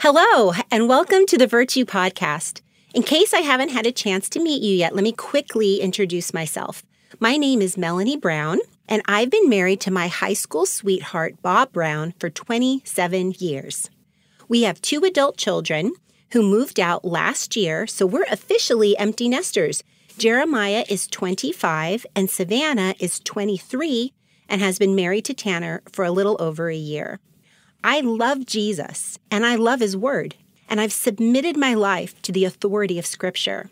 Hello, and welcome to the Virtue Podcast. In case I haven't had a chance to meet you yet, let me quickly introduce myself. My name is Melanie Brown, and I've been married to my high school sweetheart, Bob Brown, for 27 years. We have two adult children who moved out last year, so we're officially empty nesters. Jeremiah is 25 and Savannah is 23 and has been married to Tanner for a little over a year. I love Jesus and I love his word, and I've submitted my life to the authority of Scripture.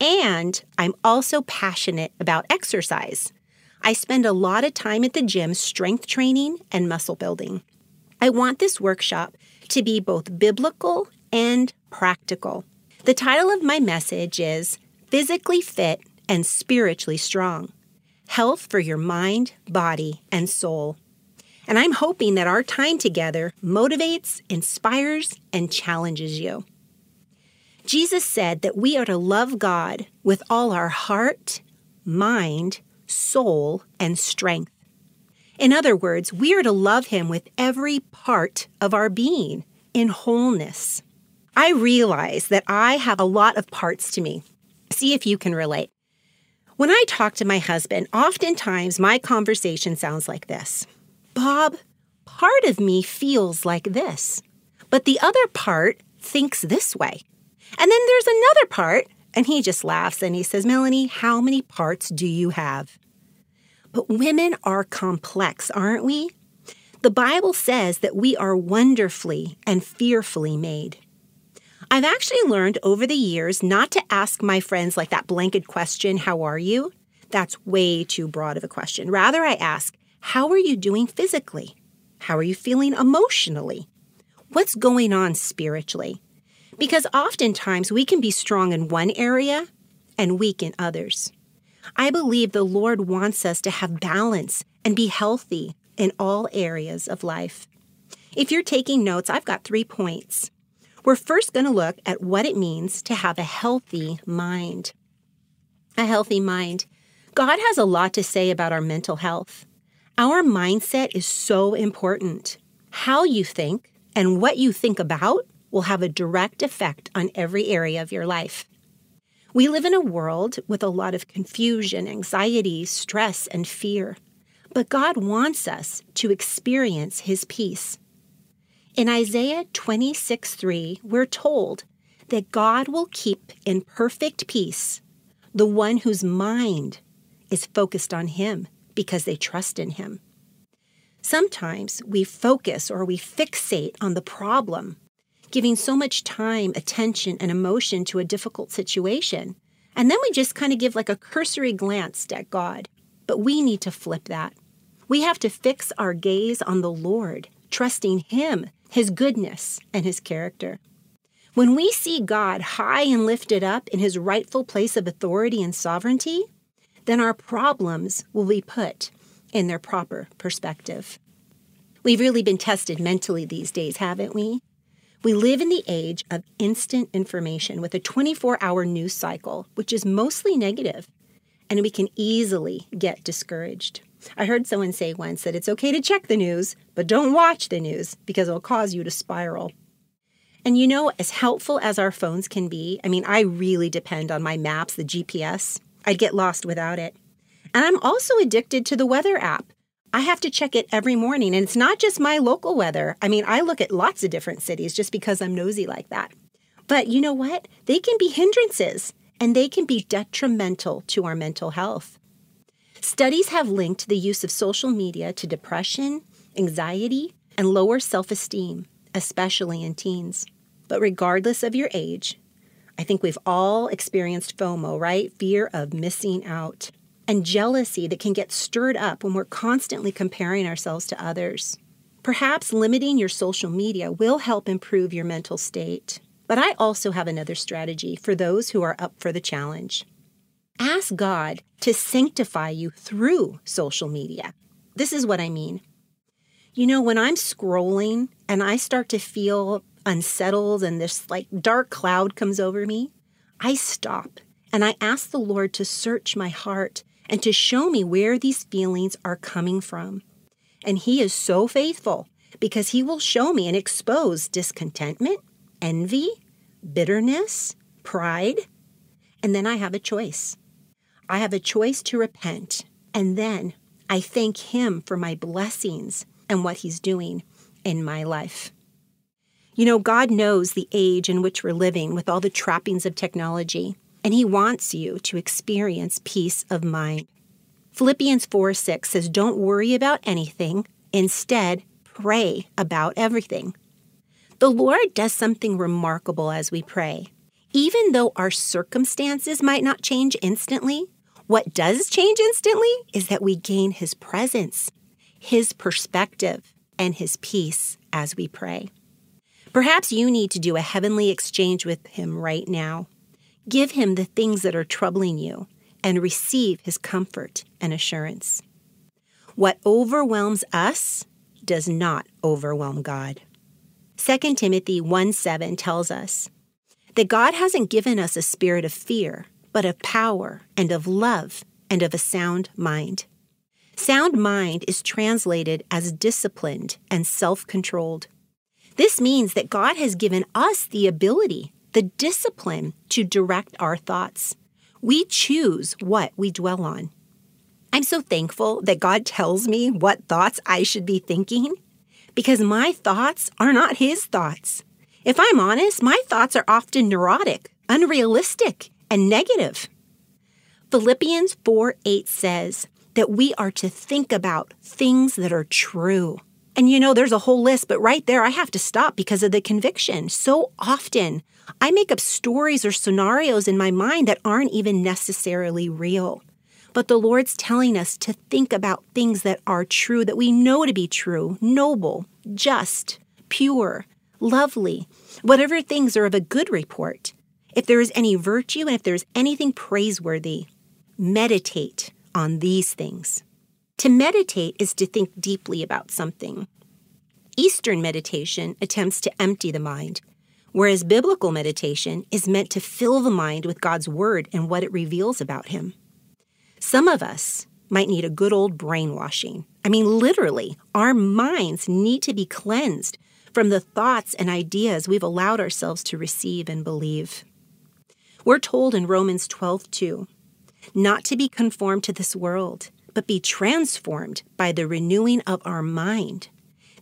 And I'm also passionate about exercise. I spend a lot of time at the gym strength training and muscle building. I want this workshop to be both biblical and practical. The title of my message is Physically Fit and Spiritually Strong Health for Your Mind, Body, and Soul. And I'm hoping that our time together motivates, inspires, and challenges you. Jesus said that we are to love God with all our heart, mind, soul, and strength. In other words, we are to love Him with every part of our being in wholeness. I realize that I have a lot of parts to me. See if you can relate. When I talk to my husband, oftentimes my conversation sounds like this Bob, part of me feels like this, but the other part thinks this way. And then there's another part, and he just laughs and he says, Melanie, how many parts do you have? But women are complex, aren't we? The Bible says that we are wonderfully and fearfully made. I've actually learned over the years not to ask my friends like that blanket question, How are you? That's way too broad of a question. Rather, I ask, How are you doing physically? How are you feeling emotionally? What's going on spiritually? Because oftentimes we can be strong in one area and weak in others. I believe the Lord wants us to have balance and be healthy in all areas of life. If you're taking notes, I've got three points. We're first going to look at what it means to have a healthy mind. A healthy mind. God has a lot to say about our mental health. Our mindset is so important. How you think and what you think about will have a direct effect on every area of your life. We live in a world with a lot of confusion, anxiety, stress, and fear. But God wants us to experience His peace. In Isaiah 26 3, we're told that God will keep in perfect peace the one whose mind is focused on Him because they trust in Him. Sometimes we focus or we fixate on the problem giving so much time, attention, and emotion to a difficult situation. And then we just kind of give like a cursory glance at God. But we need to flip that. We have to fix our gaze on the Lord, trusting Him, His goodness, and His character. When we see God high and lifted up in His rightful place of authority and sovereignty, then our problems will be put in their proper perspective. We've really been tested mentally these days, haven't we? We live in the age of instant information with a 24 hour news cycle, which is mostly negative, and we can easily get discouraged. I heard someone say once that it's okay to check the news, but don't watch the news because it'll cause you to spiral. And you know, as helpful as our phones can be, I mean, I really depend on my maps, the GPS. I'd get lost without it. And I'm also addicted to the weather app. I have to check it every morning. And it's not just my local weather. I mean, I look at lots of different cities just because I'm nosy like that. But you know what? They can be hindrances and they can be detrimental to our mental health. Studies have linked the use of social media to depression, anxiety, and lower self esteem, especially in teens. But regardless of your age, I think we've all experienced FOMO, right? Fear of missing out and jealousy that can get stirred up when we're constantly comparing ourselves to others. Perhaps limiting your social media will help improve your mental state. But I also have another strategy for those who are up for the challenge. Ask God to sanctify you through social media. This is what I mean. You know, when I'm scrolling and I start to feel unsettled and this like dark cloud comes over me, I stop and I ask the Lord to search my heart and to show me where these feelings are coming from. And He is so faithful because He will show me and expose discontentment, envy, bitterness, pride. And then I have a choice. I have a choice to repent. And then I thank Him for my blessings and what He's doing in my life. You know, God knows the age in which we're living with all the trappings of technology, and He wants you to experience peace of mind. Philippians 4 6 says, Don't worry about anything. Instead, pray about everything. The Lord does something remarkable as we pray. Even though our circumstances might not change instantly, what does change instantly is that we gain His presence, His perspective, and His peace as we pray. Perhaps you need to do a heavenly exchange with Him right now. Give Him the things that are troubling you and receive His comfort and assurance. What overwhelms us does not overwhelm God. 2 Timothy 1 7 tells us that God hasn't given us a spirit of fear, but of power and of love and of a sound mind. Sound mind is translated as disciplined and self controlled. This means that God has given us the ability, the discipline to direct our thoughts. We choose what we dwell on. I'm so thankful that God tells me what thoughts I should be thinking because my thoughts are not His thoughts. If I'm honest, my thoughts are often neurotic, unrealistic, and negative. Philippians 4 8 says that we are to think about things that are true. And you know, there's a whole list, but right there, I have to stop because of the conviction. So often, I make up stories or scenarios in my mind that aren't even necessarily real. But the Lord's telling us to think about things that are true, that we know to be true, noble, just, pure, lovely, whatever things are of a good report. If there is any virtue and if there's anything praiseworthy, meditate on these things. To meditate is to think deeply about something. Eastern meditation attempts to empty the mind, whereas biblical meditation is meant to fill the mind with God's Word and what it reveals about Him. Some of us might need a good old brainwashing. I mean, literally, our minds need to be cleansed from the thoughts and ideas we've allowed ourselves to receive and believe. We're told in Romans 12, 2, not to be conformed to this world, but be transformed by the renewing of our mind,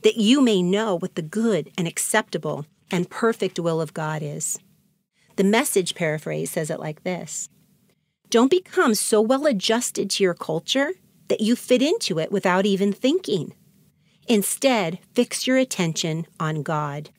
that you may know what the good and acceptable and perfect will of God is. The message paraphrase says it like this don't become so well adjusted to your culture that you fit into it without even thinking. Instead, fix your attention on God.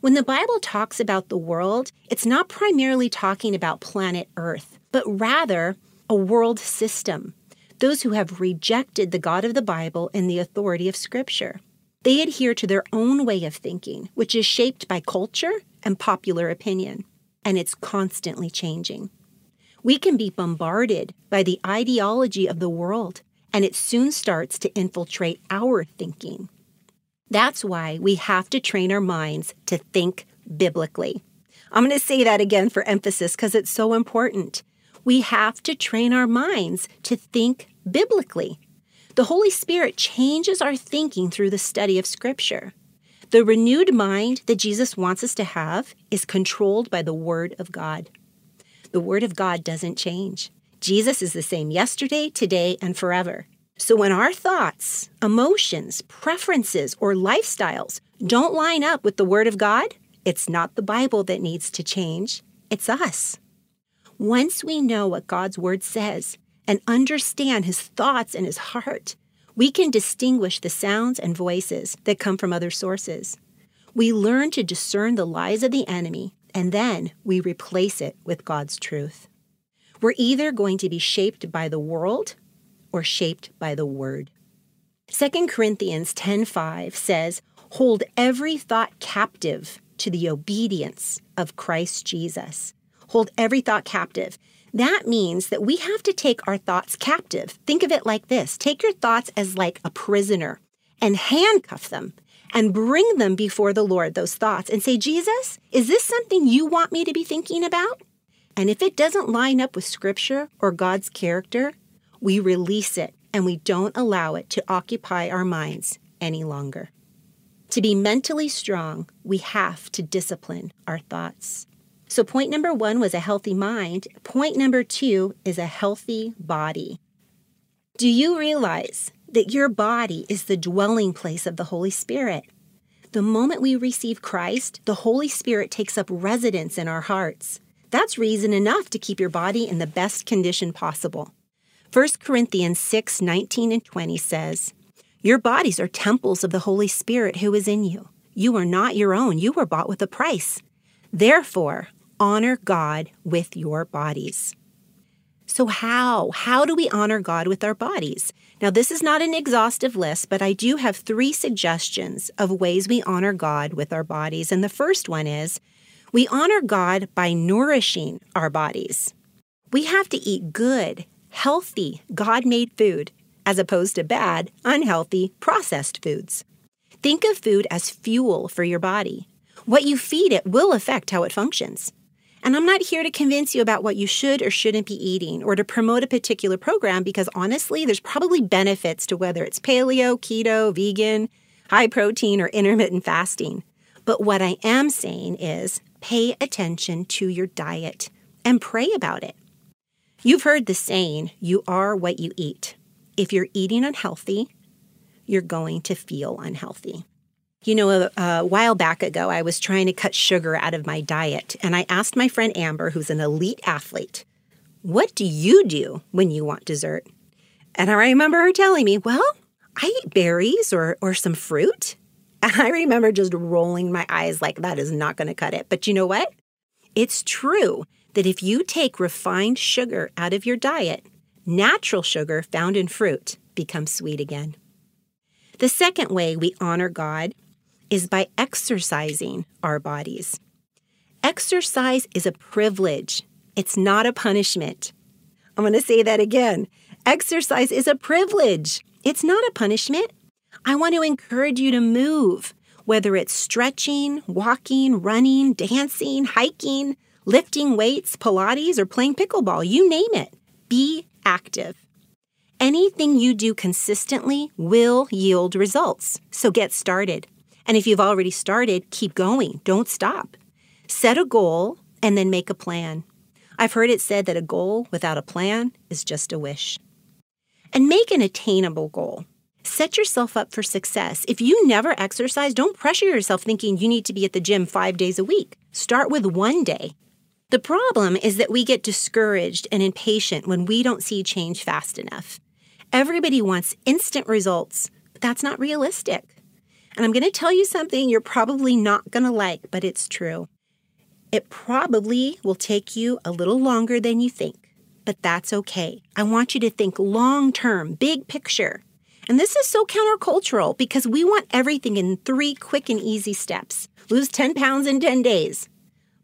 When the Bible talks about the world, it's not primarily talking about planet Earth, but rather a world system, those who have rejected the God of the Bible and the authority of Scripture. They adhere to their own way of thinking, which is shaped by culture and popular opinion, and it's constantly changing. We can be bombarded by the ideology of the world, and it soon starts to infiltrate our thinking. That's why we have to train our minds to think biblically. I'm going to say that again for emphasis because it's so important. We have to train our minds to think biblically. The Holy Spirit changes our thinking through the study of Scripture. The renewed mind that Jesus wants us to have is controlled by the Word of God. The Word of God doesn't change. Jesus is the same yesterday, today, and forever. So when our thoughts, emotions, preferences, or lifestyles don't line up with the Word of God, it's not the Bible that needs to change, it's us. Once we know what God's Word says and understand His thoughts and His heart, we can distinguish the sounds and voices that come from other sources. We learn to discern the lies of the enemy and then we replace it with God's truth. We're either going to be shaped by the world or shaped by the word. 2 Corinthians 10:5 says, "Hold every thought captive to the obedience of Christ Jesus." Hold every thought captive. That means that we have to take our thoughts captive. Think of it like this. Take your thoughts as like a prisoner and handcuff them and bring them before the Lord, those thoughts, and say, Jesus, is this something you want me to be thinking about? And if it doesn't line up with Scripture or God's character, we release it and we don't allow it to occupy our minds any longer. To be mentally strong, we have to discipline our thoughts. So, point number one was a healthy mind. Point number two is a healthy body. Do you realize that your body is the dwelling place of the Holy Spirit? The moment we receive Christ, the Holy Spirit takes up residence in our hearts. That's reason enough to keep your body in the best condition possible. 1 Corinthians 6 19 and 20 says, Your bodies are temples of the Holy Spirit who is in you. You are not your own, you were bought with a price. Therefore, honor God with your bodies. So, how? How do we honor God with our bodies? Now, this is not an exhaustive list, but I do have three suggestions of ways we honor God with our bodies. And the first one is we honor God by nourishing our bodies. We have to eat good, healthy, God made food as opposed to bad, unhealthy, processed foods. Think of food as fuel for your body. What you feed it will affect how it functions. And I'm not here to convince you about what you should or shouldn't be eating or to promote a particular program because honestly, there's probably benefits to whether it's paleo, keto, vegan, high protein, or intermittent fasting. But what I am saying is pay attention to your diet and pray about it. You've heard the saying, you are what you eat. If you're eating unhealthy, you're going to feel unhealthy. You know, a, a, while back ago, I was trying to cut sugar out of my diet, and I asked my friend Amber, who's an elite athlete, What do you do when you want dessert? And I remember her telling me, Well, I eat berries or, or some fruit. And I remember just rolling my eyes like that is not going to cut it. But you know what? It's true that if you take refined sugar out of your diet, natural sugar found in fruit becomes sweet again. The second way we honor God is by exercising our bodies. Exercise is a privilege, it's not a punishment. I'm going to say that again. Exercise is a privilege, it's not a punishment. I want to encourage you to move, whether it's stretching, walking, running, dancing, hiking, lifting weights, Pilates, or playing pickleball, you name it. Be active. Anything you do consistently will yield results, so get started. And if you've already started, keep going. Don't stop. Set a goal and then make a plan. I've heard it said that a goal without a plan is just a wish. And make an attainable goal. Set yourself up for success. If you never exercise, don't pressure yourself thinking you need to be at the gym five days a week. Start with one day. The problem is that we get discouraged and impatient when we don't see change fast enough. Everybody wants instant results, but that's not realistic. And I'm going to tell you something you're probably not going to like, but it's true. It probably will take you a little longer than you think, but that's okay. I want you to think long term, big picture. And this is so countercultural because we want everything in three quick and easy steps lose 10 pounds in 10 days.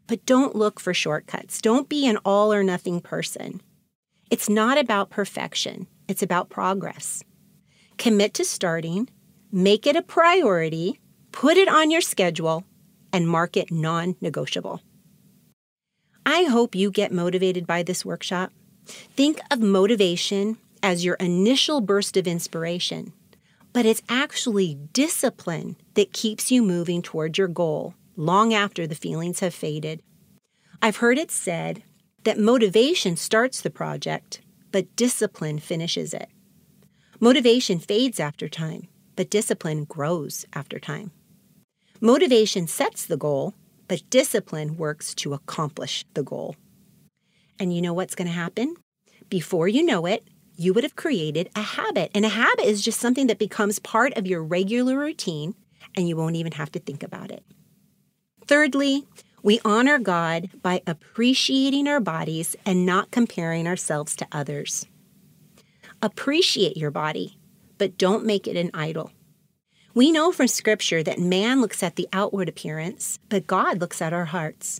But don't look for shortcuts. Don't be an all or nothing person. It's not about perfection, it's about progress. Commit to starting make it a priority, put it on your schedule, and mark it non negotiable. I hope you get motivated by this workshop. Think of motivation as your initial burst of inspiration, but it's actually discipline that keeps you moving toward your goal long after the feelings have faded. I've heard it said that motivation starts the project, but discipline finishes it. Motivation fades after time, but discipline grows after time. Motivation sets the goal, but discipline works to accomplish the goal. And you know what's going to happen? Before you know it, you would have created a habit. And a habit is just something that becomes part of your regular routine, and you won't even have to think about it. Thirdly, we honor God by appreciating our bodies and not comparing ourselves to others. Appreciate your body but don't make it an idol. We know from Scripture that man looks at the outward appearance, but God looks at our hearts.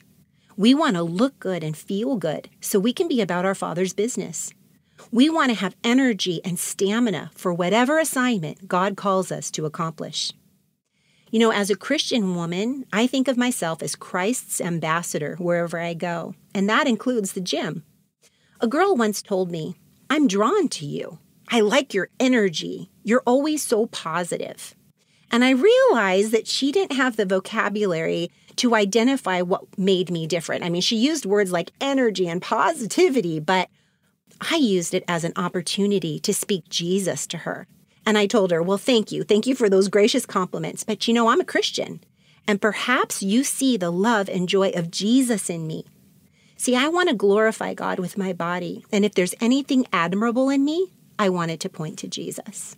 We want to look good and feel good so we can be about our Father's business. We want to have energy and stamina for whatever assignment God calls us to accomplish. You know, as a Christian woman, I think of myself as Christ's ambassador wherever I go, and that includes the gym. A girl once told me, I'm drawn to you. I like your energy. You're always so positive. And I realized that she didn't have the vocabulary to identify what made me different. I mean, she used words like energy and positivity, but I used it as an opportunity to speak Jesus to her. And I told her, Well, thank you. Thank you for those gracious compliments. But you know, I'm a Christian. And perhaps you see the love and joy of Jesus in me. See, I want to glorify God with my body. And if there's anything admirable in me, I wanted to point to Jesus.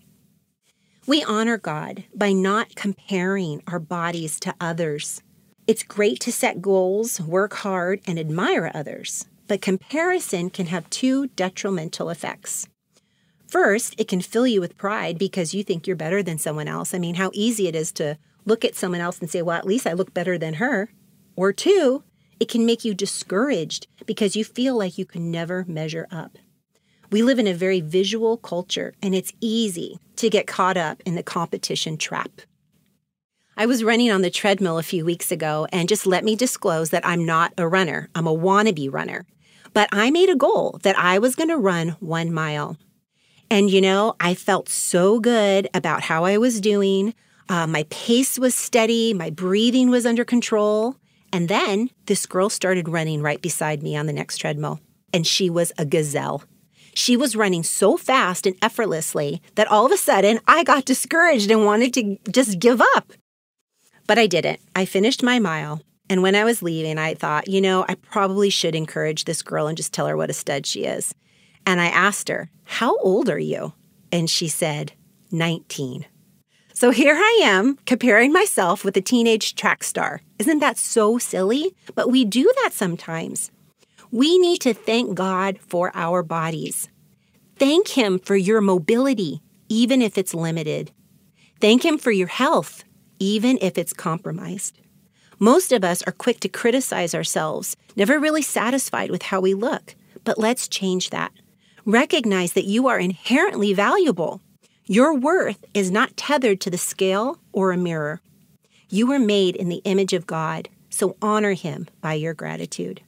We honor God by not comparing our bodies to others. It's great to set goals, work hard, and admire others, but comparison can have two detrimental effects. First, it can fill you with pride because you think you're better than someone else. I mean, how easy it is to look at someone else and say, well, at least I look better than her. Or two, it can make you discouraged because you feel like you can never measure up. We live in a very visual culture, and it's easy to get caught up in the competition trap. I was running on the treadmill a few weeks ago, and just let me disclose that I'm not a runner. I'm a wannabe runner. But I made a goal that I was going to run one mile. And you know, I felt so good about how I was doing. Uh, my pace was steady, my breathing was under control. And then this girl started running right beside me on the next treadmill, and she was a gazelle. She was running so fast and effortlessly that all of a sudden I got discouraged and wanted to just give up. But I didn't. I finished my mile. And when I was leaving, I thought, you know, I probably should encourage this girl and just tell her what a stud she is. And I asked her, How old are you? And she said, 19. So here I am comparing myself with a teenage track star. Isn't that so silly? But we do that sometimes. We need to thank God for our bodies. Thank Him for your mobility, even if it's limited. Thank Him for your health, even if it's compromised. Most of us are quick to criticize ourselves, never really satisfied with how we look. But let's change that. Recognize that you are inherently valuable. Your worth is not tethered to the scale or a mirror. You were made in the image of God, so honor Him by your gratitude.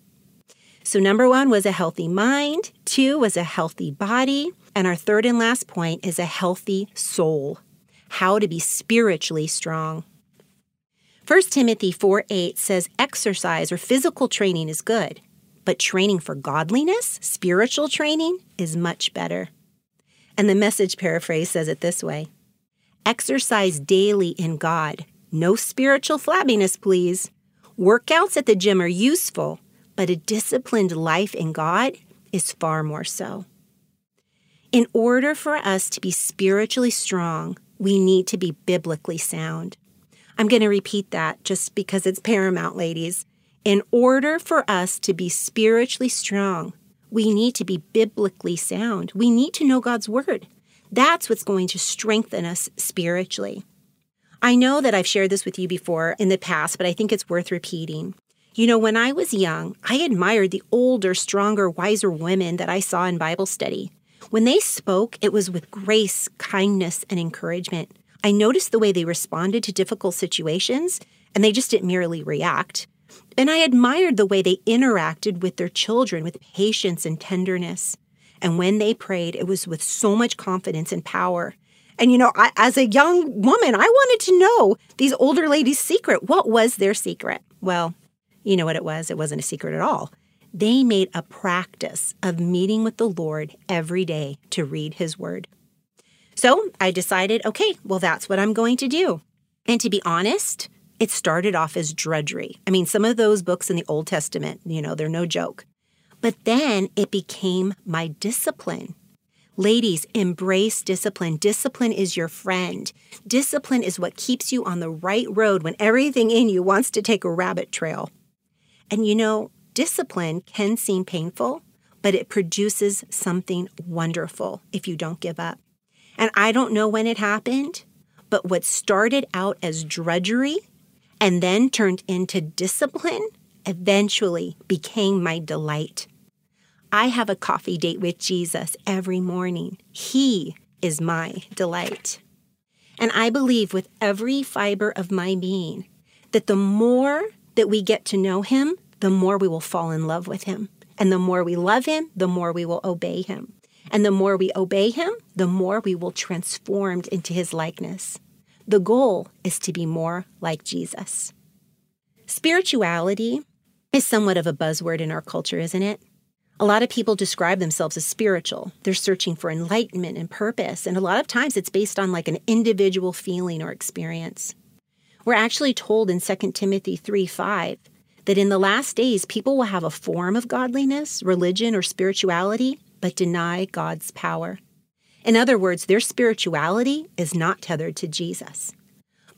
So, number one was a healthy mind, two was a healthy body, and our third and last point is a healthy soul how to be spiritually strong. 1 Timothy 4 8 says exercise or physical training is good, but training for godliness, spiritual training, is much better. And the message paraphrase says it this way Exercise daily in God. No spiritual flabbiness, please. Workouts at the gym are useful, but a disciplined life in God is far more so. In order for us to be spiritually strong, we need to be biblically sound. I'm going to repeat that just because it's paramount, ladies. In order for us to be spiritually strong, we need to be biblically sound. We need to know God's word. That's what's going to strengthen us spiritually. I know that I've shared this with you before in the past, but I think it's worth repeating. You know, when I was young, I admired the older, stronger, wiser women that I saw in Bible study. When they spoke, it was with grace, kindness, and encouragement. I noticed the way they responded to difficult situations, and they just didn't merely react. And I admired the way they interacted with their children with patience and tenderness. And when they prayed, it was with so much confidence and power. And you know, I, as a young woman, I wanted to know these older ladies' secret. What was their secret? Well, you know what it was? It wasn't a secret at all. They made a practice of meeting with the Lord every day to read His Word. So I decided, okay, well, that's what I'm going to do. And to be honest, it started off as drudgery. I mean, some of those books in the Old Testament, you know, they're no joke. But then it became my discipline. Ladies, embrace discipline. Discipline is your friend. Discipline is what keeps you on the right road when everything in you wants to take a rabbit trail. And you know, discipline can seem painful, but it produces something wonderful if you don't give up. And I don't know when it happened, but what started out as drudgery and then turned into discipline eventually became my delight. I have a coffee date with Jesus every morning. He is my delight. And I believe with every fiber of my being that the more that we get to know him, the more we will fall in love with him. And the more we love him, the more we will obey him. And the more we obey him, the more we will transformed into his likeness. The goal is to be more like Jesus. Spirituality is somewhat of a buzzword in our culture, isn't it? A lot of people describe themselves as spiritual. They're searching for enlightenment and purpose, and a lot of times it's based on like an individual feeling or experience. We're actually told in 2 Timothy 3 5 that in the last days, people will have a form of godliness, religion, or spirituality, but deny God's power. In other words, their spirituality is not tethered to Jesus.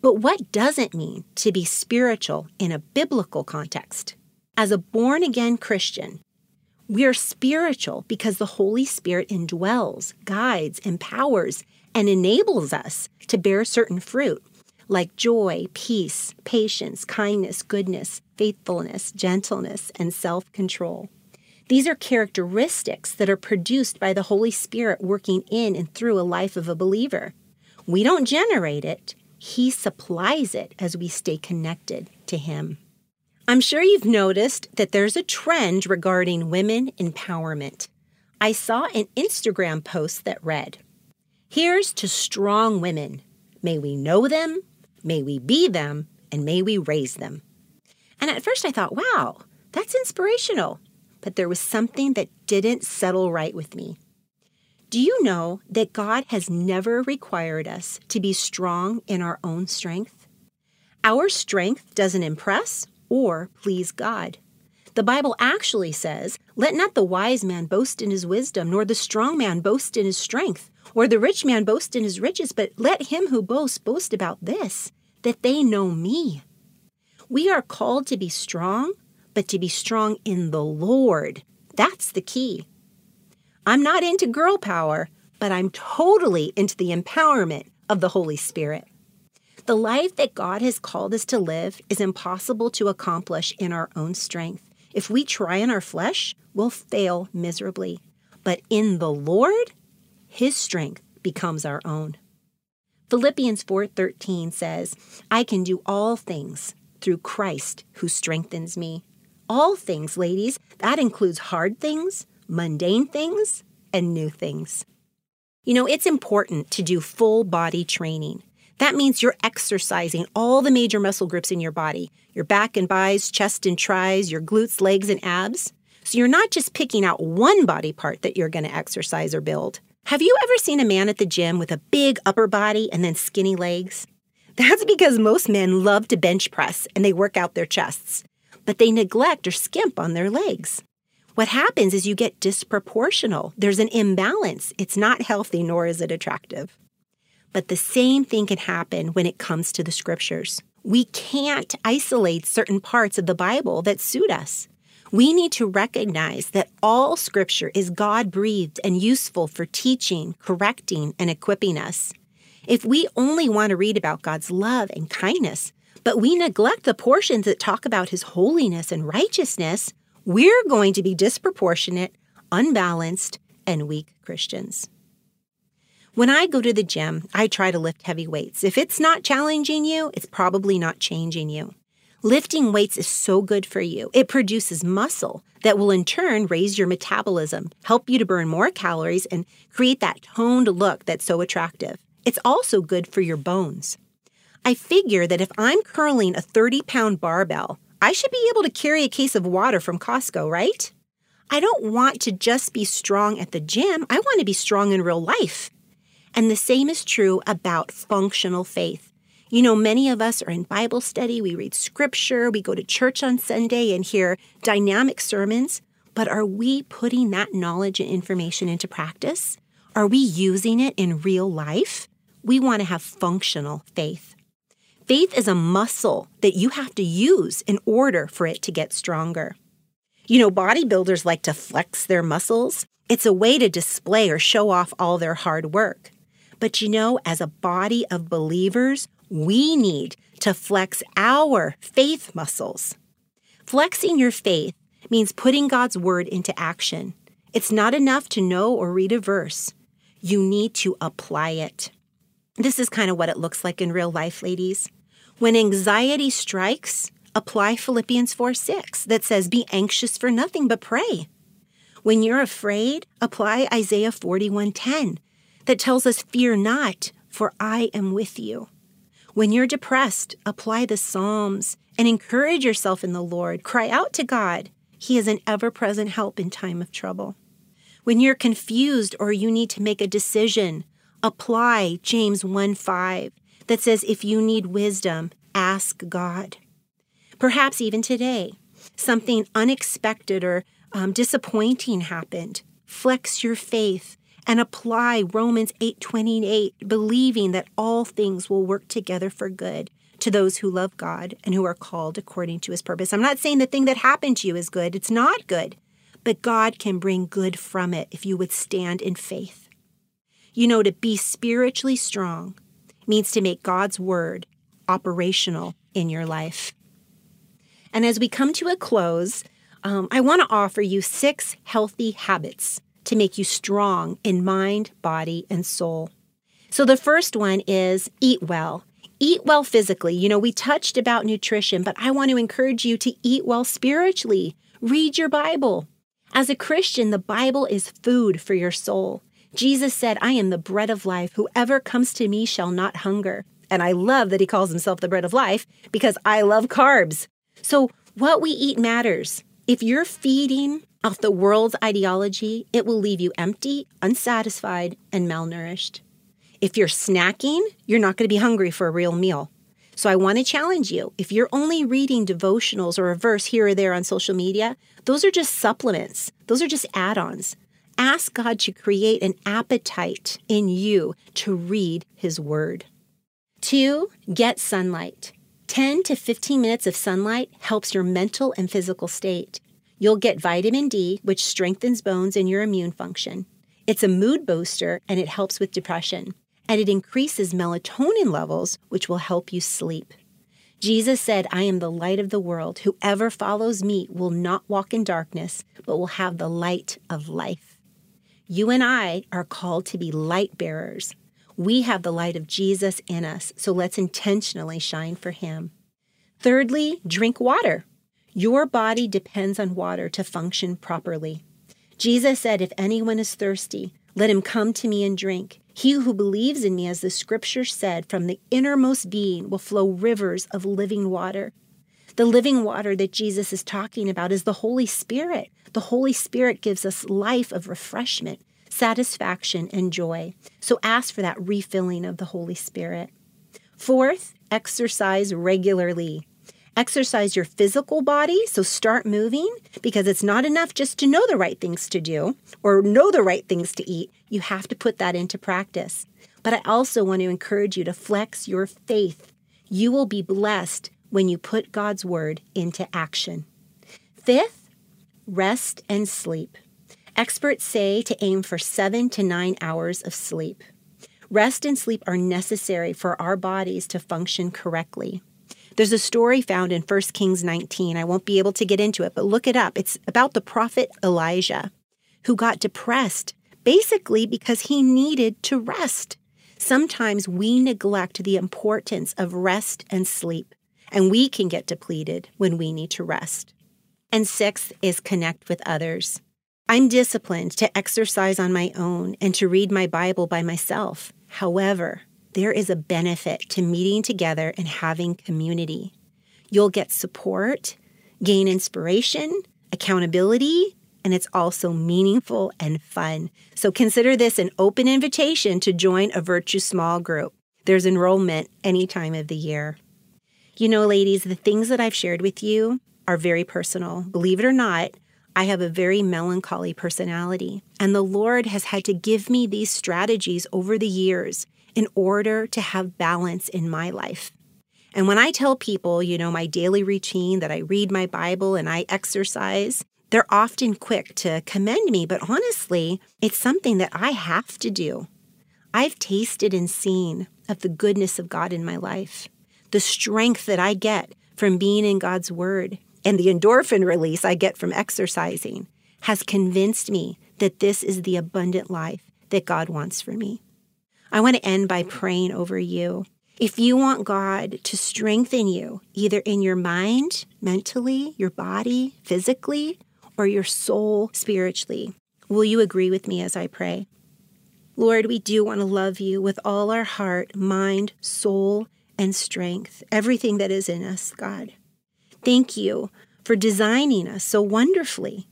But what does it mean to be spiritual in a biblical context? As a born again Christian, we are spiritual because the Holy Spirit indwells, guides, empowers, and enables us to bear certain fruit like joy, peace, patience, kindness, goodness, faithfulness, gentleness, and self control. These are characteristics that are produced by the Holy Spirit working in and through a life of a believer. We don't generate it, He supplies it as we stay connected to Him. I'm sure you've noticed that there's a trend regarding women empowerment. I saw an Instagram post that read, Here's to strong women. May we know them, May we be them and may we raise them. And at first I thought, wow, that's inspirational. But there was something that didn't settle right with me. Do you know that God has never required us to be strong in our own strength? Our strength doesn't impress or please God. The Bible actually says, Let not the wise man boast in his wisdom, nor the strong man boast in his strength, or the rich man boast in his riches, but let him who boasts boast about this, that they know me. We are called to be strong, but to be strong in the Lord. That's the key. I'm not into girl power, but I'm totally into the empowerment of the Holy Spirit. The life that God has called us to live is impossible to accomplish in our own strength. If we try in our flesh, we'll fail miserably. But in the Lord, his strength becomes our own. Philippians 4:13 says, "I can do all things through Christ who strengthens me." All things, ladies, that includes hard things, mundane things, and new things. You know, it's important to do full body training. That means you're exercising all the major muscle groups in your body your back and bis, chest and tris, your glutes, legs, and abs. So you're not just picking out one body part that you're going to exercise or build. Have you ever seen a man at the gym with a big upper body and then skinny legs? That's because most men love to bench press and they work out their chests, but they neglect or skimp on their legs. What happens is you get disproportional. There's an imbalance. It's not healthy, nor is it attractive. But the same thing can happen when it comes to the scriptures. We can't isolate certain parts of the Bible that suit us. We need to recognize that all scripture is God breathed and useful for teaching, correcting, and equipping us. If we only want to read about God's love and kindness, but we neglect the portions that talk about his holiness and righteousness, we're going to be disproportionate, unbalanced, and weak Christians. When I go to the gym, I try to lift heavy weights. If it's not challenging you, it's probably not changing you. Lifting weights is so good for you. It produces muscle that will in turn raise your metabolism, help you to burn more calories, and create that toned look that's so attractive. It's also good for your bones. I figure that if I'm curling a 30 pound barbell, I should be able to carry a case of water from Costco, right? I don't want to just be strong at the gym, I want to be strong in real life. And the same is true about functional faith. You know, many of us are in Bible study, we read scripture, we go to church on Sunday and hear dynamic sermons, but are we putting that knowledge and information into practice? Are we using it in real life? We want to have functional faith. Faith is a muscle that you have to use in order for it to get stronger. You know, bodybuilders like to flex their muscles. It's a way to display or show off all their hard work. But you know, as a body of believers, we need to flex our faith muscles. Flexing your faith means putting God's word into action. It's not enough to know or read a verse, you need to apply it. This is kind of what it looks like in real life, ladies. When anxiety strikes, apply Philippians 4 6 that says, Be anxious for nothing but pray. When you're afraid, apply Isaiah 41 10 that tells us, Fear not, for I am with you. When you're depressed, apply the Psalms and encourage yourself in the Lord. Cry out to God. He is an ever present help in time of trouble. When you're confused or you need to make a decision, apply James 1 5 that says, If you need wisdom, ask God. Perhaps even today, something unexpected or um, disappointing happened. Flex your faith and apply Romans 8:28 believing that all things will work together for good to those who love God and who are called according to his purpose. I'm not saying the thing that happened to you is good. It's not good. But God can bring good from it if you would stand in faith. You know, to be spiritually strong means to make God's word operational in your life. And as we come to a close, um, I want to offer you six healthy habits to make you strong in mind, body, and soul. So the first one is eat well. Eat well physically. You know, we touched about nutrition, but I want to encourage you to eat well spiritually. Read your Bible. As a Christian, the Bible is food for your soul. Jesus said, I am the bread of life. Whoever comes to me shall not hunger. And I love that he calls himself the bread of life because I love carbs. So, what we eat matters. If you're feeding off the world's ideology, it will leave you empty, unsatisfied, and malnourished. If you're snacking, you're not going to be hungry for a real meal. So I want to challenge you. If you're only reading devotionals or a verse here or there on social media, those are just supplements. Those are just add ons. Ask God to create an appetite in you to read His Word. Two, get sunlight. 10 to 15 minutes of sunlight helps your mental and physical state. You'll get vitamin D, which strengthens bones and your immune function. It's a mood booster and it helps with depression. And it increases melatonin levels, which will help you sleep. Jesus said, I am the light of the world. Whoever follows me will not walk in darkness, but will have the light of life. You and I are called to be light bearers. We have the light of Jesus in us, so let's intentionally shine for him. Thirdly, drink water. Your body depends on water to function properly. Jesus said, If anyone is thirsty, let him come to me and drink. He who believes in me, as the scripture said, from the innermost being will flow rivers of living water. The living water that Jesus is talking about is the Holy Spirit. The Holy Spirit gives us life of refreshment, satisfaction, and joy. So ask for that refilling of the Holy Spirit. Fourth, exercise regularly. Exercise your physical body, so start moving because it's not enough just to know the right things to do or know the right things to eat. You have to put that into practice. But I also want to encourage you to flex your faith. You will be blessed when you put God's word into action. Fifth, rest and sleep. Experts say to aim for seven to nine hours of sleep. Rest and sleep are necessary for our bodies to function correctly. There's a story found in 1 Kings 19. I won't be able to get into it, but look it up. It's about the prophet Elijah who got depressed basically because he needed to rest. Sometimes we neglect the importance of rest and sleep, and we can get depleted when we need to rest. And sixth is connect with others. I'm disciplined to exercise on my own and to read my Bible by myself. However, there is a benefit to meeting together and having community. You'll get support, gain inspiration, accountability, and it's also meaningful and fun. So consider this an open invitation to join a Virtue Small Group. There's enrollment any time of the year. You know, ladies, the things that I've shared with you are very personal. Believe it or not, I have a very melancholy personality, and the Lord has had to give me these strategies over the years in order to have balance in my life. And when I tell people, you know, my daily routine that I read my Bible and I exercise, they're often quick to commend me, but honestly, it's something that I have to do. I've tasted and seen of the goodness of God in my life, the strength that I get from being in God's Word, and the endorphin release I get from exercising has convinced me that this is the abundant life that God wants for me. I want to end by praying over you. If you want God to strengthen you, either in your mind, mentally, your body, physically, or your soul, spiritually, will you agree with me as I pray? Lord, we do want to love you with all our heart, mind, soul, and strength, everything that is in us, God. Thank you for designing us so wonderfully.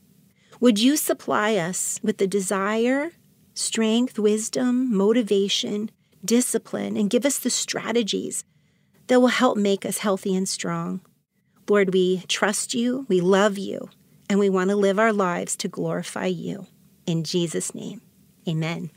Would you supply us with the desire, strength, wisdom, motivation, discipline, and give us the strategies that will help make us healthy and strong? Lord, we trust you, we love you, and we want to live our lives to glorify you. In Jesus' name, amen.